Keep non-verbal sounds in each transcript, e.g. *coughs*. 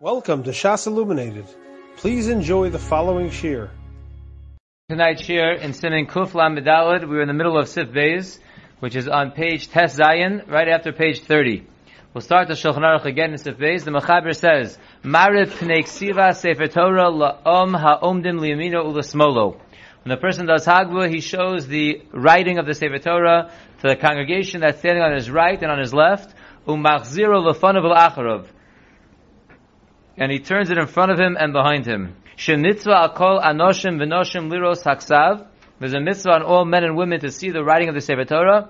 Welcome to Shas Illuminated. Please enjoy the following shir. Tonight's shir in Simin Kuf Lam Medalad, we're in the middle of Sif Beis, which is on page Tes Zayin, right after page 30. We'll start the Shulchan Aruch again in Sif Beis. The Mechaber says, Marid Pnei Ksiva Sefer Torah la'om ha'omdim liyamino u'lasmolo. When the person does Hagba, he shows the writing of the Sefer Torah to the congregation that's standing on his right and on his left, umachziro lefanav al and he turns it in front of him and behind him. Shemitzvah akol anoshim v'noshim liros haksav. There's a mitzvah on all men and women to see the writing of the Sefer Torah,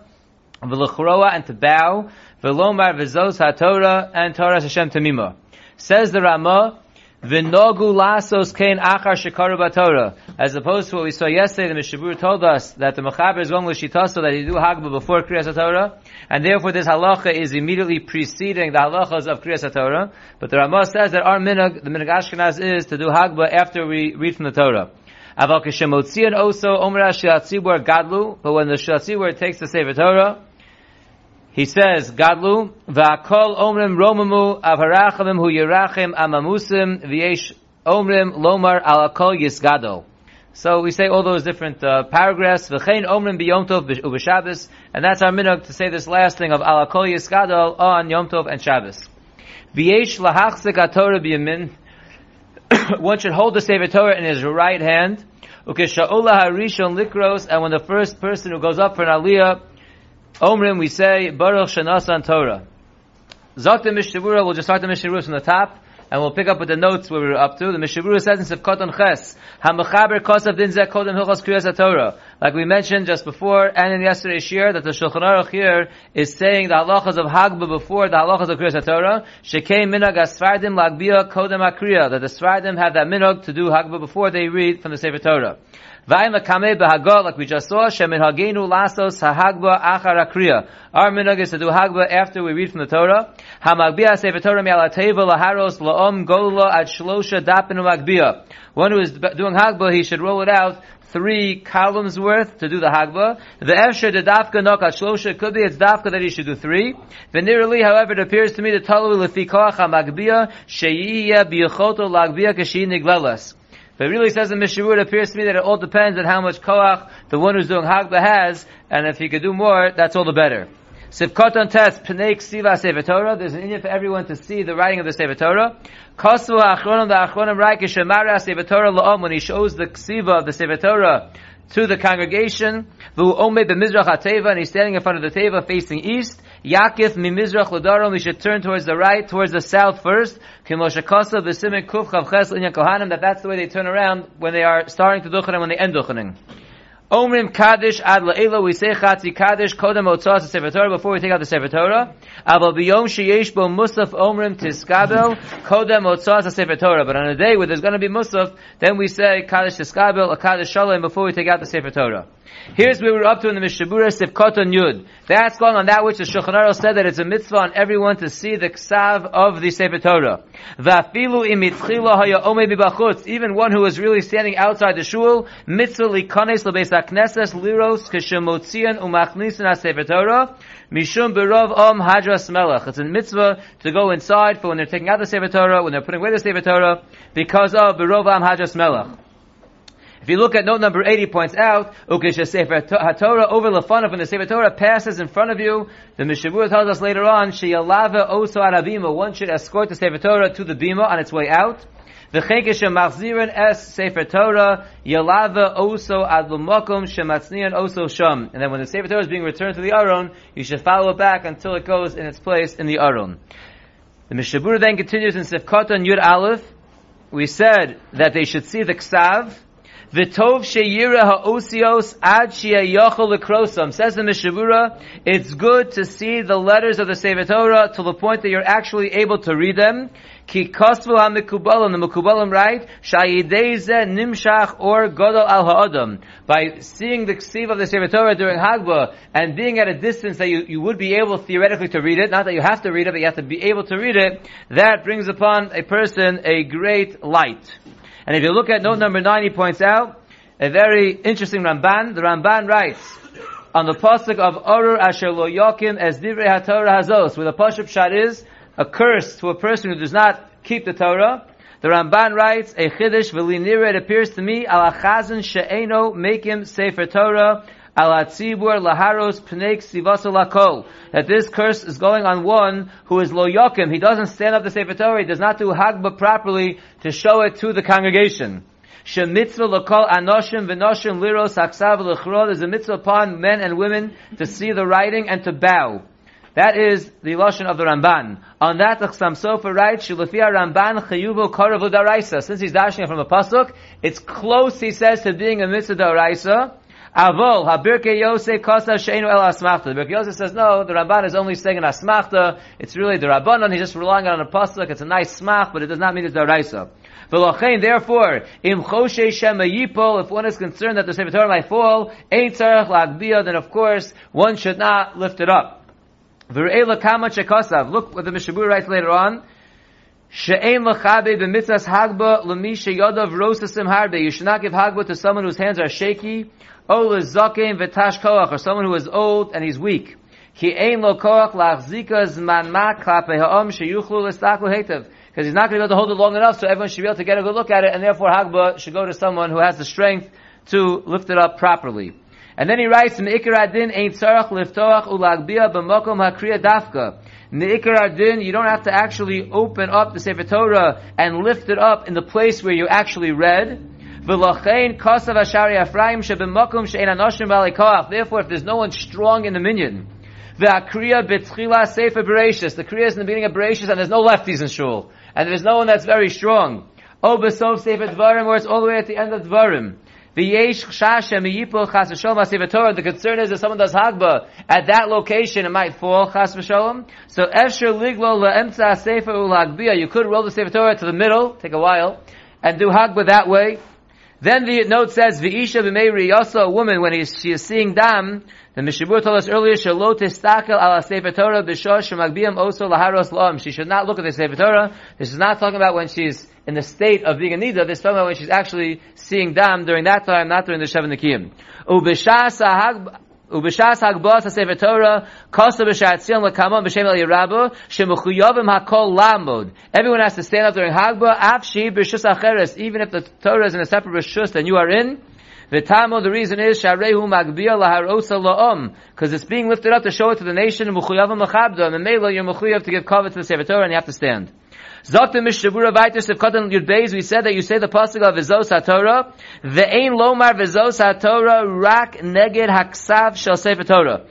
v'lechroa and to bow, v'lomar v'zos ha-Torah and Torah Hashem tamima. Says the Ramah, V'nogu lasos kain achar shekaru Torah. As opposed to what we saw yesterday, the Mishabur told us that the Mechaber is going with Shitaso that he do Hagba before Kriyas Torah, and therefore this halacha is immediately preceding the halachas of Kriyas Torah. But the Ramah says that our minhag, the minhag Ashkenaz is to do Hagba after we read from the Torah. Aval kishemotzian omra shiatzibur gadlu, but when the shiatzibur takes the Sefer Torah, he says, Gadlu, V'akol omrim romamu avharachamim hu yerachim amamusim v'yesh omrim lomar al akol yisgado. So we say all those different uh, paragraphs, V'chein omrim b'yom tov u'b'shabbos, and that's our minhag to say this last thing of al akol yisgado on Yom Tov and Shabbos. V'yesh lahachzik atorah b'yamin, *coughs* one should hold the Sefer Torah in his right hand, Ukesha'olah harishon likros, and when the first person who goes up for an aliyah Omrim, we say, Baruch Shanasan Torah. Zok the Mishnah Berurah, we'll just start the Mishnah Berurah from the top, and we'll pick up with the notes where we were up to. The Mishnah Berurah says in Sefkot on Ches, HaMechaber Kosav Din Zeh Kodem Hilchos Kriyas Torah. Like we mentioned just before, and in yesterday's year, that the Shulchan Aruch here is saying the halachas of Hagba before the halachas of Kriyas Torah. Shekei minag asfardim lagbia kodem akriya. That the Sfardim have that minhag to do Hagba before they read from the Sefer Torah. Like we just saw, shemin hagenu lasos hahagba achar akriya. Our minhag is to do hagba after we read from the Torah. Hamagbia sefer Torah mi'alateva laharos la'om golo ad shlosha dapinu magbia. One who is doing hagba, he should roll it out three columns worth to do the hagba. The efsher the dafka nokat shlosha could be it's dafka that he should do three. Venerally, however, it appears to me the talu lefi koach hamagbia sheyiyya biyachoto lagbia kashi niglelas. But it really says in it appears to me that it all depends on how much koach the one who's doing hagba has, and if he could do more, that's all the better. Sivkoton test pnei ksiva sefer Torah. There's an inyan for everyone to see the writing of the sefer Torah. Kosu achronim the achronim right kishemara sefer Torah laom when he shows the ksiva of the sefer Torah to the congregation. Vu ome b'mizrach hateva and he's standing in front of the teva facing east. Yakif mimizrach l'darom, we should turn towards the right, towards the south first. Kimoshe kosa v'simen kuf chavches l'inyan kohanim, that that's the way they turn around when they are starting to duchening, when they end duchening. Omrim Kaddish ad la'ela, we say Chatzi Kaddish, Kodem Otzah Sefer Torah, before we take out the Sefer Torah. Aval biyom sheyesh bo Musaf Omrim Tiskabel, Kodem Otzah Sefer Torah. But on a day where there's going to be Musaf, then we say Kaddish Tiskabel, a Kaddish Shalom, before we take out the Sefer Torah. Here's where we're up to in the Mishnah Berurah Sivkoton Yud. That's going on that which the Shulchan Aruch said that it's a mitzvah on everyone to see the ksav of the Sefer Torah. Bibachutz. Even one who is really standing outside the shul, mitzvah likanes lebeis hakneses liros kishemotzian umachnisin ha-Sefer Torah. Mishum berov om hadras melech. It's a mitzvah to go inside for when they're taking out the Sefer Torah, when they're putting away the Sefer Torah, because of berov om hadras melech. If you look at note number 80, points out, Ukesha Sefer HaTorah over Lefanav, when the Sefer Torah passes in front of you, the Mishavur tells us later on, Sheyalava Oso Arabima, one should escort the Sefer Torah to the Bima on its way out. The Chenkesha Machzirin Es Sefer Torah, Yalava Oso Ad Lumokum Shematznian Oso Sham. And then when the Sefer Torah is being returned to the Aron, you should follow it back until it goes in its place in the Aron. The Mishabur then continues in Sefkatan Yud Aleph. We said that they should see the Ksav, V'tov sheyira ha'osios ad she'ayachol lekrosam. Says the Mishnah Berurah, it's good to see the letters of the Sefer Torah to the point that you're actually able to read them. Ki kosvu ha'mikubalim, the mikubalim write, shayideze nimshach or godol al ha'adam. By seeing the ksiv of the Sefer Torah during Hagba, and being at a distance that you, you would be able theoretically to read it, not that you have to read it, but you have to be able to read it, that brings upon a person a great light. And if you look at note number nine, he points out a very interesting Ramban. The Ramban writes on the pasuk of Orur Asher Lo Yokim as Divrei HaTorah Hazos, where the pasuk shot is a curse to a person who does not keep the Torah. The Ramban writes, a chiddush v'linira, it appears to me, al achazan she'eno make him sefer Torah, That this curse is going on one who is lo yokim. He doesn't stand up the sefer Torah, he does not do hagba properly to show it to the congregation. Is a mitzvah upon men and women to see the writing and to bow. That is the lashon of the Ramban. On that, the Chassam Sofer writes, "Shulafia Ramban chayuvo daraisa." Since he's dashing from a pasuk, it's close. He says to being a mitzvah daraisa. Avol habirke yose kosa sheinu el asmachta. The Birkei Yosef says no. The Ramban is only saying an asmachta. It's really the Rabbanon. He's just relying on a pasuk. It's a nice smach, but it does not mean it's daraisa. V'lochein, therefore, im choshe shema yipol, if one is concerned that the Sefer Torah might fall, ain't tzarech lagbiyah, then of course, one should not lift it up. V're'ela kama chekosav. Look what the Mishabur writes later on. She'ein l'chabe b'mitzas hagba l'mi she'yodav rosasim harbe. You should not give hagba to someone whose hands are shaky. O l'zakein v'tash koach, or someone who is old and he's weak. Ki ein lo koach lachzika zman ma klape ha'om she'yuchlu l'staklu hetev. Because he's not going to be able to hold it long enough, so everyone should be able to get a good look at it, and therefore hagba should go to someone who has the strength to lift it up properly. And then he writes, in Me'ikar adin ain't tzarach liftoach ulagbia b'mokom hakriya dafka. Me'ikar adin, you don't have to actually open up the Sefer Torah and lift it up in the place where you actually read. Therefore, if there's no one strong in the minyan, V'akriya b'tchila sefer Bereshis. The kriya is in the beginning of Bereshis and there's no lefties in shul. And there's no one that's very strong. O b'sof sefer Dvarim, where it's all the way at the end of Dvarim. The concern is if someone does hagba at that location, it might fall chas v'sholem. So efsher liglo le'emtza sefer ulagbiya. You could roll the sefer Torah to the middle, take a while, and do hagba that way. Then the note says v'isha b'meiri also a woman when she is seeing dam. The Mishabur told us earlier, "Shelo tistakel ala sefer Torah b'shosh shemagbiyam oso laharos la'am." She should not look at the sefer Torah. This is not talking about when she's in the state of being a nida. This is talking about when she's actually seeing dam during that time, not during the Shevan Nikiyim. Shemuchuyovim hakol lamod. Everyone has to stand up during hagba, afshi b'shus acheres, even if the Torah is in a separate b'shus and you are in. V'tamo, the reason is, sharehu magbiyah laharosa la'om, because it's being lifted up to show it to the nation, muchuyavim machabda, and you're to give cover to the sefer Torah and you have to stand. Zok the Mishnah Berurah Vaitis of Katan Yud Beis, we said that you say the pasuk of Vizos HaTorah, Ve'ein Lomar Vizos HaTorah, Rak Neged Haksav Shel Sefer Torah.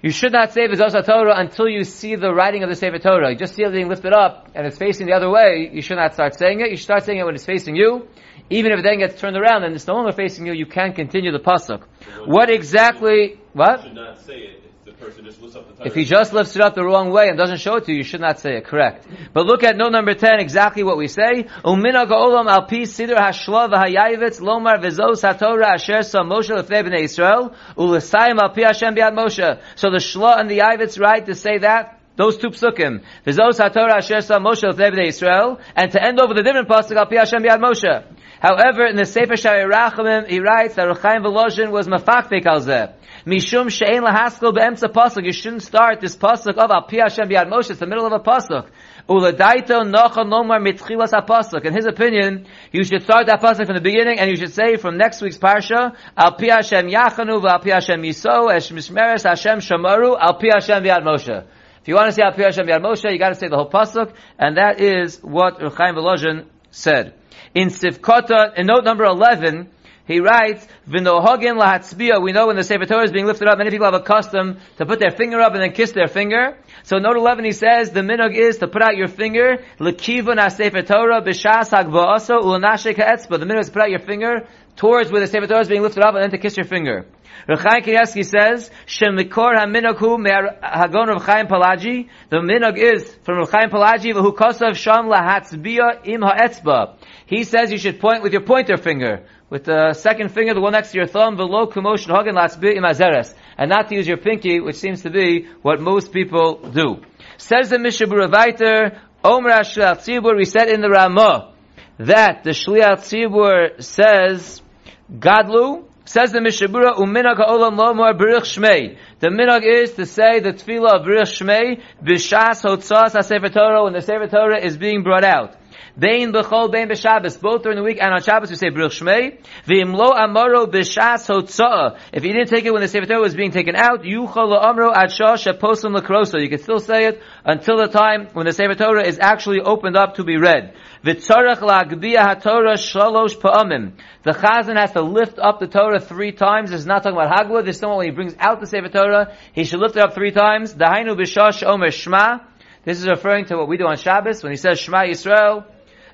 You should not say Vizos HaTorah until you see the writing of the Sefer Torah. You just see it being lifted up, and it's facing the other way, you should not start saying it. You should start saying it when it's facing you. Even if it then gets turned around and it's no longer facing you, you can continue the pasuk. What exactly, what? should not say it if the person just lifts up the Torah. If he just lifts it up the wrong way and doesn't show it to you, you should not say it. Correct. But look at note number 10, exactly what we say. Ga'olam al pi sidr hashla v'hayayivitz lomar v'zos haTorah asher sa Moshe lefnei b'nei Yisrael u'l'sayim al pi Hashem biad Moshe. So the shla and the yavitz right to say that those two psukim. V'zos haTorah asher sa Moshe lefnei b'nei Yisrael and to end over the different pasuk al Hashem biad Moshe. However, in the Sefer Sha'arei Rachamim, he writes that Reb Chaim Volozhin was mafaktik al zeh. Mishum she'en lahaskel be'emtza pasuk. You shouldn't start this pasuk of Al Hashem Biad Moshe. It's the middle of a pasuk. Uladaito nocha nomar mitchilas pasuk. In his opinion, you should start that pasuk from the beginning, and you should say from next week's parsha, Al Pi Hashem Yachanu Al Pi Hashem Yiso Esh Mishmeres Hashem Shamaru Al Pi Hashem Biad Moshe. If you want to say Al Pi Hashem Biad Moshe, you got to say the whole pasuk, and that is what Reb Chaim Volozhin said. In Sivkota, in note number 11, he writes, V'nohogin lahatzbiya, we know when the Sefer Torah is being lifted up, many people have a custom to put their finger up and then kiss their finger. So note 11 he says, the minog is to put out your finger, l'kivun ha-Sefer Torah, b'shas hagva'aso, u'lanashek ha'etzba. The minog is to put out your finger towards where the Sefer Torah is being lifted up and then to kiss your finger. Reb Chaim Kanievsky says, Shem mikor ha-minog hu hagon Rav Chaim Palaji. The minog is from Rav Chaim Palaji, v'hu kosav sham lahatzbiya im ha'etzba. He says you should point with your pointer finger, with the second finger, the one next to your thumb, below kumosh hagen latzbi imazeres, and not to use your pinky, which seems to be what most people do. Says the Mishnah Berurah Viter, Omer Shliach Tzibur, we said in the Ramah, that the Shliach Tzibur says, Gadlu, Says the Mishnah Berurah, Uminag ha'olam lo more Baruch Shmei. The minhag is to say the tefillah of Baruch Shmei, B'shas hotzas ha-sefer Torah, when the Sefer Torah is being brought out. Bein b'chol, bein b'Shabbos. Both during the week and on Shabbos we say Baruch Shmei. V'im lo amaro b'shas hotzah. If you didn't take it when the Sefer Torah was being taken out, yuchol ad shah l'kroso. You can still say it until the time when the Sefer Torah is actually opened up to be read. V'tzarech la'agbiya ha-Torah shalosh pa'amim. The Chazan has to lift up the Torah three times. This is not talking about Hagla. This is when he brings out the Sefer Torah, he should lift it up three times. Dahainu b'shash omer shma. This is referring to what we do on Shabbos when he says Shema Yisrael.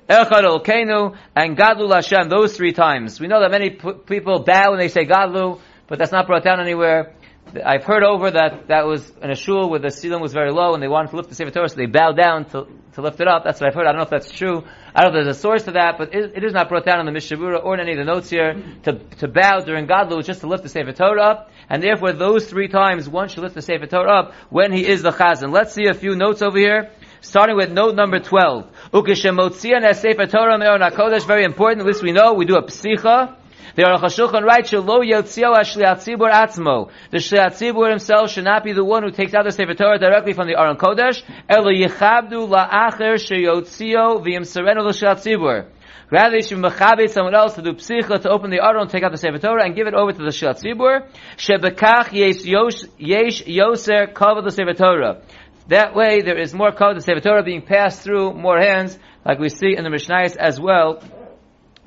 Echad Elkeinu and Gadlu Hashem, those three times. We know that many p- people bow when they say Gadlu, but that's not brought down anywhere. I've heard over that that was in a shul where the ceiling was very low and they wanted to lift the Sefer Torah, so they bowed down to, to lift it up. That's what I've heard. I don't know if that's true. I don't know if there's a source to that, but it, it is not brought down in the Mishnah Berurah or in any of the notes here to, to bow during Gadlu, just to lift the Sefer Torah up. And therefore, those three times one should lift the Sefer Torah up when he is the Chazan. Let's see a few notes over here. Starting with note number 12. Ukishemotzian Sefer Torah Me'or HaKodesh, very important, at least we know, we do a psicha. The Aruch HaShulchan writes, Shelo Yotzio HaShliat Tzibur Atzmo. The Shliat Tzibur himself should not be the one who takes out the Sefer Torah directly from the Aron Kodesh. Elo Yichabdu La'acher Sheyotzio V'yim Sereno L'Shliat Tzibur. Rather, you should mechabit someone else to do psicha, to open the Aron, take out the Sefer Torah, and give it over to the Shliat Tzibur. Shebekach yesh yoser kavod the Sefer Torah. That way, there is more kavod the Sefer Torah being passed through more hands, like we see in the Mishnayos as well,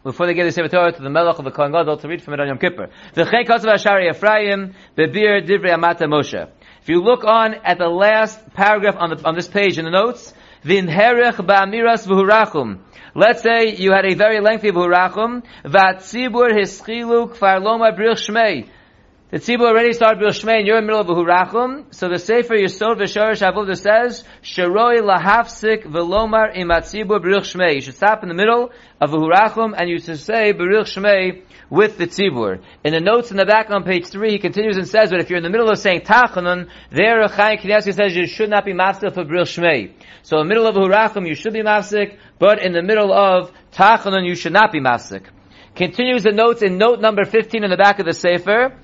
before they give the Sefer Torah to the Melech of the Kohen Gadol to read from it on Yom Kippur. V'chei kotzav Ephraim, bebir divrei amata Moshe. If you look on at the last paragraph on, the, on this page in the notes, v'inherech ba'amiras v'hurachum. Let's say you had a very lengthy v'hurachum, v'atzibur hischilu kfar loma brich shmei. The tzibur already started Bil Shmei, and you're in the middle of hurachum. So the Sefer Yisod V'Shorish Avodah says, Sheroi lahafsik v'lomar imatzibur Baruch Shmei. You should stop in the middle of hurachum, and you should say Baruch Shmei with the tzibur. In the notes in the back on page three, he continues and says, but if you're in the middle of saying Tachanun, there Chaim Kanievsky says you should not be mafsik for Baruch Shmei. So in the middle of hurachum, you should be mafsik, but in the middle of Tachanun, you should not be mafsik. Continues the notes in note number 15 in the back of the Sefer,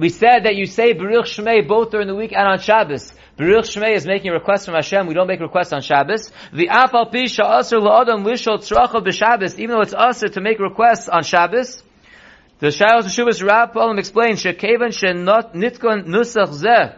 we said that you say Baruch Shmei both during the week and on Shabbos. Baruch Shmei is making a request from Hashem. We don't make requests on Shabbos. The Afal Pisha Aser La'adam Lishol Tzracha B'Shabbos. Even though it's Aser to make requests on Shabbos, the Shilas Shuvas Rab Paul explains Shekevan Shenot Nitkon Nusach Zeh.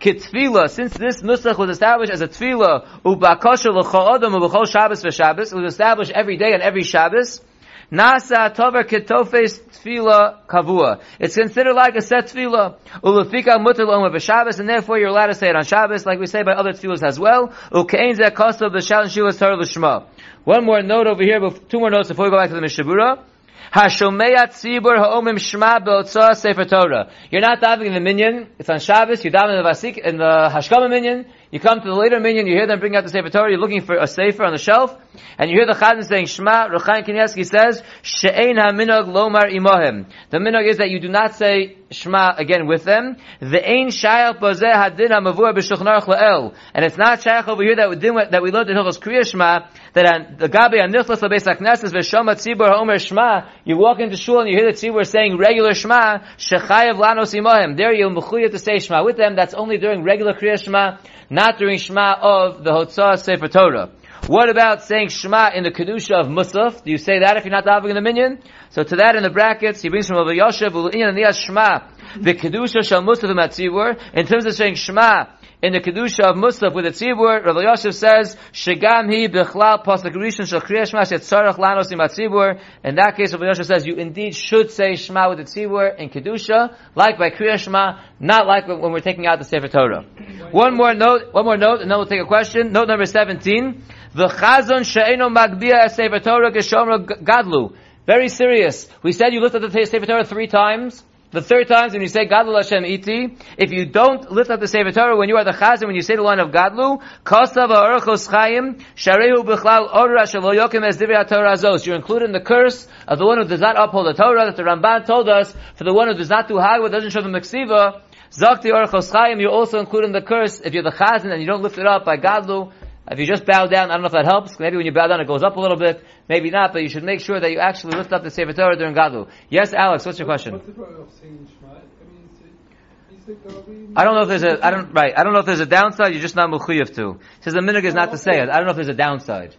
Kitfila, since this nusach was established as a tefillah, ubakosha l'chol ubachol Shabbos v'Shabbos, it was established every day and every Shabbos, Nasa tover ketofes tefila kavua. It's considered like a set tefila. Ulufika mutal om Shabbos, and therefore you're allowed to say it on Shabbos, like we say by other tefillas as well. Ukein kosta the shal and shuvas Torah l'shma. One more note over here, two more notes before we go back to the Mishnah Berurah. Hashomeya tzibur ha'omim shma be'otzah sefer Torah. You're not diving in the minyan. It's on Shabbos. You dive in the vasik in the hashkama minyan. You come to the later minyan. You hear them bring out the sefer Torah. You're looking for a sefer on the shelf, and you hear the chazan saying Shema. Reb Chaim Kanievsky says she'ein ha'minog lomar imohem. The minog is that you do not say Shema again with them. The ein shayach bazeh hadin ha'mavur b'shulchan la'el. And it's not shayach over here that that we learned in Hilchos Kriya Shema that on the gabi anichlas lebeis hakneses v'shama tzibur ha'omer Shema. You walk into shul and you hear the tzibur saying regular Shema. Shechayev lanos imohem. There you're mechuyah to say Shema with them. That's only during regular Kriya Shema, not during Shema of the Hotzah Sefer Torah. What about saying Shema in the Kedusha of Musaf? Do you say that if you're not davening in the minyan? So to that in the brackets, he brings from Rabbi and Shema, the Kedusha shall Musaf Matzivur. In terms of saying Shema, in the Kedusha of Musaf with the Tzibur, Rabbi Yosef says, Shegam hi bichlal pasuk rishon shel kriya shema shetzarach lanos im Tzibur. In that case, Rabbi Yosef says, you indeed should say Shema with the Tzibur in Kedusha, like by kriya shema, not like when we're taking out the Sefer Torah. One more note, one more note, and then we'll take a question. Note number 17. The chazon she'eno magbia Sefer Torah geshomra gadlu. Very serious. We said you looked at the Sefer Torah three times. The third time when you say Gadlu Hashem Iti, if you don't lift up the Sefer Torah when you are the Chazan, when you say the line of Gadlu, Kosav Arachos Chaim, Sharehu Bichlal Orra Shalo Yokim Es Divrei Torah Zos. You're included in the curse of the one who does not uphold the Torah that the Ramban told us, for the one who does not do Hagba, doesn't show the Meksiva, Zakti Arachos Chaim, you're also included in the curse if you're the Chazan and you don't lift it up by Gadlu, If you just bow down, I don't know if that helps. Maybe when you bow down, it goes up a little bit. Maybe not, but you should make sure that you actually lift up the Sefer Torah during Gadlu. Yes, Alex, what's your question? What's the of saying Shema? I mean, is it, is it gonna be- I don't know if there's a, I don't, right, I don't know if there's a downside, you're just not mechuyev to. It says the minig is not to say it. I don't know if there's a downside.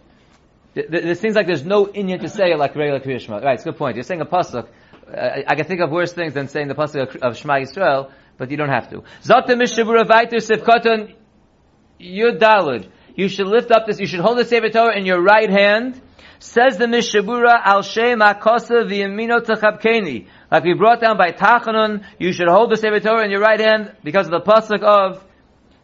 It seems like there's no inyan to say it like regular Kriya Shema. Right, it's a good point. You're saying a pasuk. Uh, I can think of worse things than saying the pasuk of, Shema Yisrael, but you don't have to. Zata mishabura vayter sivkoton yudalud. You should lift up this, you should hold the Sefer Torah in your right hand. Says the Mishnah Berurah, al shem akosa v'yamino techabkeni. Like we brought down by Tachanun, you should hold the Sefer Torah in your right hand because of the pasuk of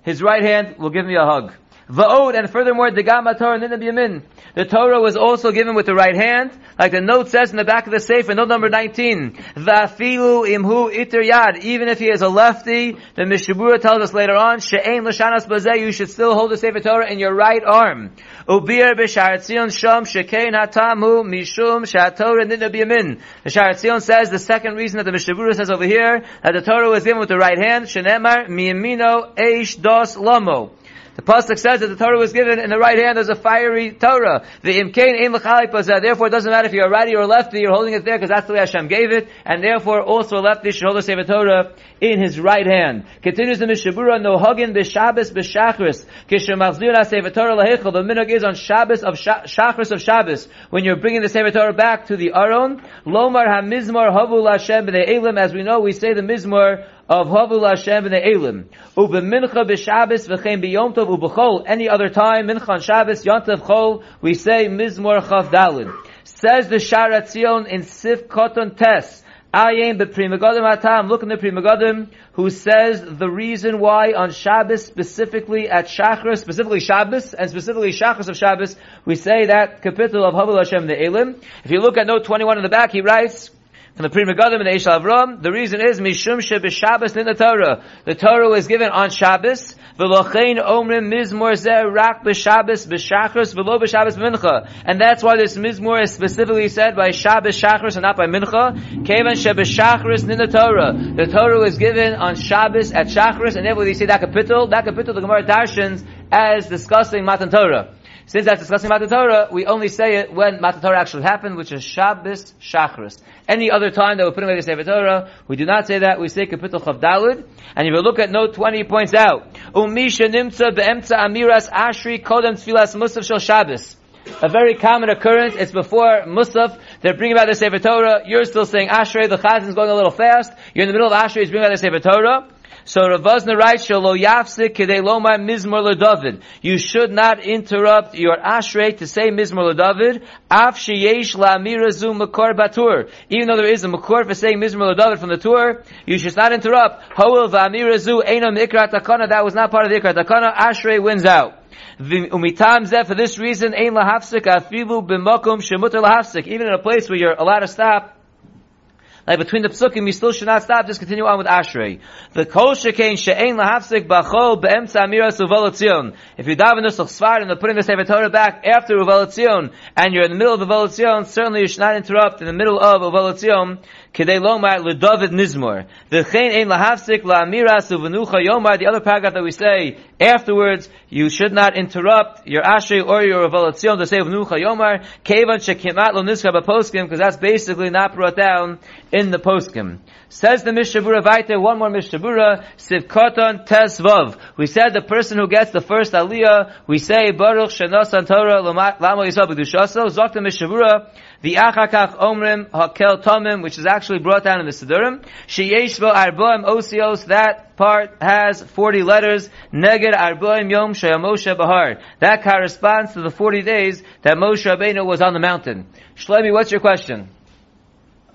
his right hand will give me a hug. Va'od, and furthermore, the Gama Torah Nina B'yamin. The Torah was also given with the right hand, like the note says in the back of the Sefer, note number 19. Va'afilu imhu iter yad. Even if he is a lefty, the Mishnah Berurah tells us later on, she'ein l'shanas bazeh, you should still hold the Sefer Torah in your right arm. Ubir b'shar Tzion sham shekein hatamu mishum sha'torah nina b'yamin. The Shar Tzion says the second reason that the Mishnah Berurah says over here, that the Torah was given with the right hand, shenemar miyamino eish dos lamo. The pasuk says that the Torah was given in the right hand as a fiery Torah. The imkain ein. Therefore, it doesn't matter if you're righty or lefty. You're holding it there because that's the way Hashem gave it, and therefore also a lefty should hold the Sefer Torah in his right hand. Continues the Mishnah Berurah no hagin b'Shabbos b'Shachris kishemachzir Sefer Torah lahichel. The minhag is on Shabbos of Shachris of Shabbos when you're bringing the Sefer Torah back to the Aron. Lomar hamizmor havu Hashem b'nei elim. As we know, we say the mizmar of Havu Hashem b'nei Elim. Ube mincha b'Shabbos v'chein b'Yom Tov ub'chol. Any other time, mincha on Shabbos, Yom Tov chol, we say Mizmor Chav Dalin. Says the Shar Atzion in Sif Koton Tes. Ayin b'Pri Megadim Hatam. Look in the Pri Megadim who says the reason why on Shabbos, specifically at Shachris, specifically Shabbos, and specifically Shachris of Shabbos, we say that kapitel of Havu Hashem the Elim. If you look at note 21 in the back, he writes, from the Pri Megadim and Eish Avram, the reason is Mishum Shabbos in the Torah. The Torah was given on Shabbos. V'lochein omrim mizmor zeh rak b'Shabbos b'Shachris v'lo b'Shabbos mincha. And that's why this mizmor is specifically said by Shabbos Shachris and not by mincha. Kevan sheb'Shachris in the Torah. The Torah was given on Shabbos at Shachris, and therefore say that kapitel, that kapitel the Gemara darshans as discussing Matan Torah. Since that's discussing Matan Torah, we only say it when Matan Torah actually happened, which is Shabbos Shachris. Any other time that we're putting away the Sefer Torah, we do not say that. We say Kapitel Chav Dalud. And if you look at note 20, it points out, Umisha Nimtza Be'emtza Amiras Ashri Kodem Tfilas Musaf Shel Shabbos. A very common occurrence. It's before Musaf. They're bringing about the Sefer Torah. You're still saying Ashrei. The Chazan is going a little fast. You're in the middle of Ashrei. He's bringing about the Sefer Torah. So Ravazna writes, Shalo Yafsik Kedei Lomar Mizmor LeDavid. You should not interrupt your Ashrei to say Mizmor LeDavid. Af Sheyesh La'amira Zu Makor Batur. Even though there is a Makor for saying Mizmor LeDavid from the tour, you should not interrupt. Hoel Va'amira Zu Einam Ikrat Takana. That was not part of the Ikrat Takana. Ashrei wins out. Umitam zeh, for this reason, ein lahafsik afilu b'makom shemuter lahafsik. Even in a place where you're allowed to stop, like between the psukim, you still should not stop. Just continue on with Ashrei. The kol shekain she'ein lahafsik b'chol be'emtza amiras uvalatzion. If you daven nusach Sfard and they're putting the Sefer Torah back after uvalatzion, and you're in the middle of uvalatzion, certainly you should not interrupt in the middle of uvalatzion. Kedei lomar leDavid mizmor. The chen ein lahafsik la'amiras uvenucha yomar. The other paragraph that we say afterwards, you should not interrupt your Ashrei or your uvalatzion to say uvenucha yomar. Kevan shekimat lo niska b'poskim, because that's basically not brought down in the poskim. Says the Mishnah Berurah Vaita, one more Mishnah Berurah, Sivkoton Tesvav. We said the person who gets the first Aliyah, we say, Baruch Shenosan Torah Lamo Yisrael B'Dushaso, Zokta Mishnah Berurah, the Achakach Omrim Hakel Tomim, which is actually brought down in the Siddurim, Sheyeshvo Arboim Osios, that part has 40 letters, Neged Arboim Yom Sheyamoshe Bahar. That corresponds to the 40 days that Moshe Rabbeinu was on the mountain. Shlomi, what's your question?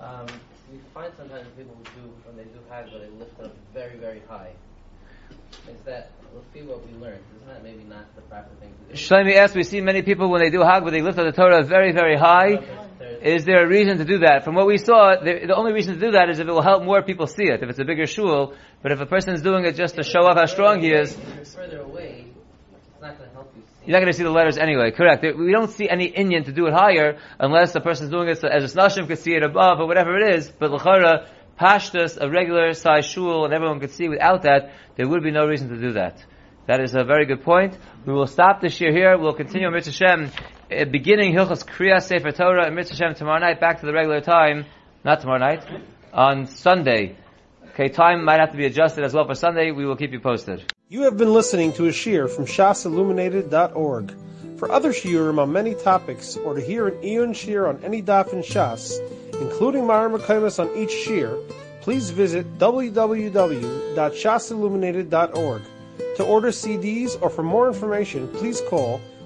Um, we find sometimes people who do, when they do where they lift up very, very high. Is that, let's see what we learned. Isn't that maybe not the proper thing to do? Shlomi asks, we see many people when they do Hag, but they lift up the Torah very, very high. Is there a reason to do that? From what we saw, the, the only reason to do that is if it will help more people see it, if it's a bigger shul. But if a person is doing it just to show off how strong he is, further away, it's not going to help you you're not going to see the letters anyway. Correct. We don't see any inyan to do it higher unless the person is doing it so, as a snashim could see it above or whatever it is. But l'chara, pashtus, a regular size shul, and everyone could see without that, there would be no reason to do that. That is a very good point. We will stop this year here. We'll continue Mitzvah Shem, beginning Hilchas Kriya Sefer Torah and Mitzvah Shem tomorrow night, back to the regular time. Not tomorrow night, on Sunday. Okay, time might have to be adjusted as well for Sunday. We will keep you posted. You have been listening to a shiur from shasilluminated.org. For other shiurim on many topics, or to hear an Eon shiur on any daf in Shas, including Mara Mekaimas on each shiur, please visit www.shasilluminated.org. To order CDs or for more information, please call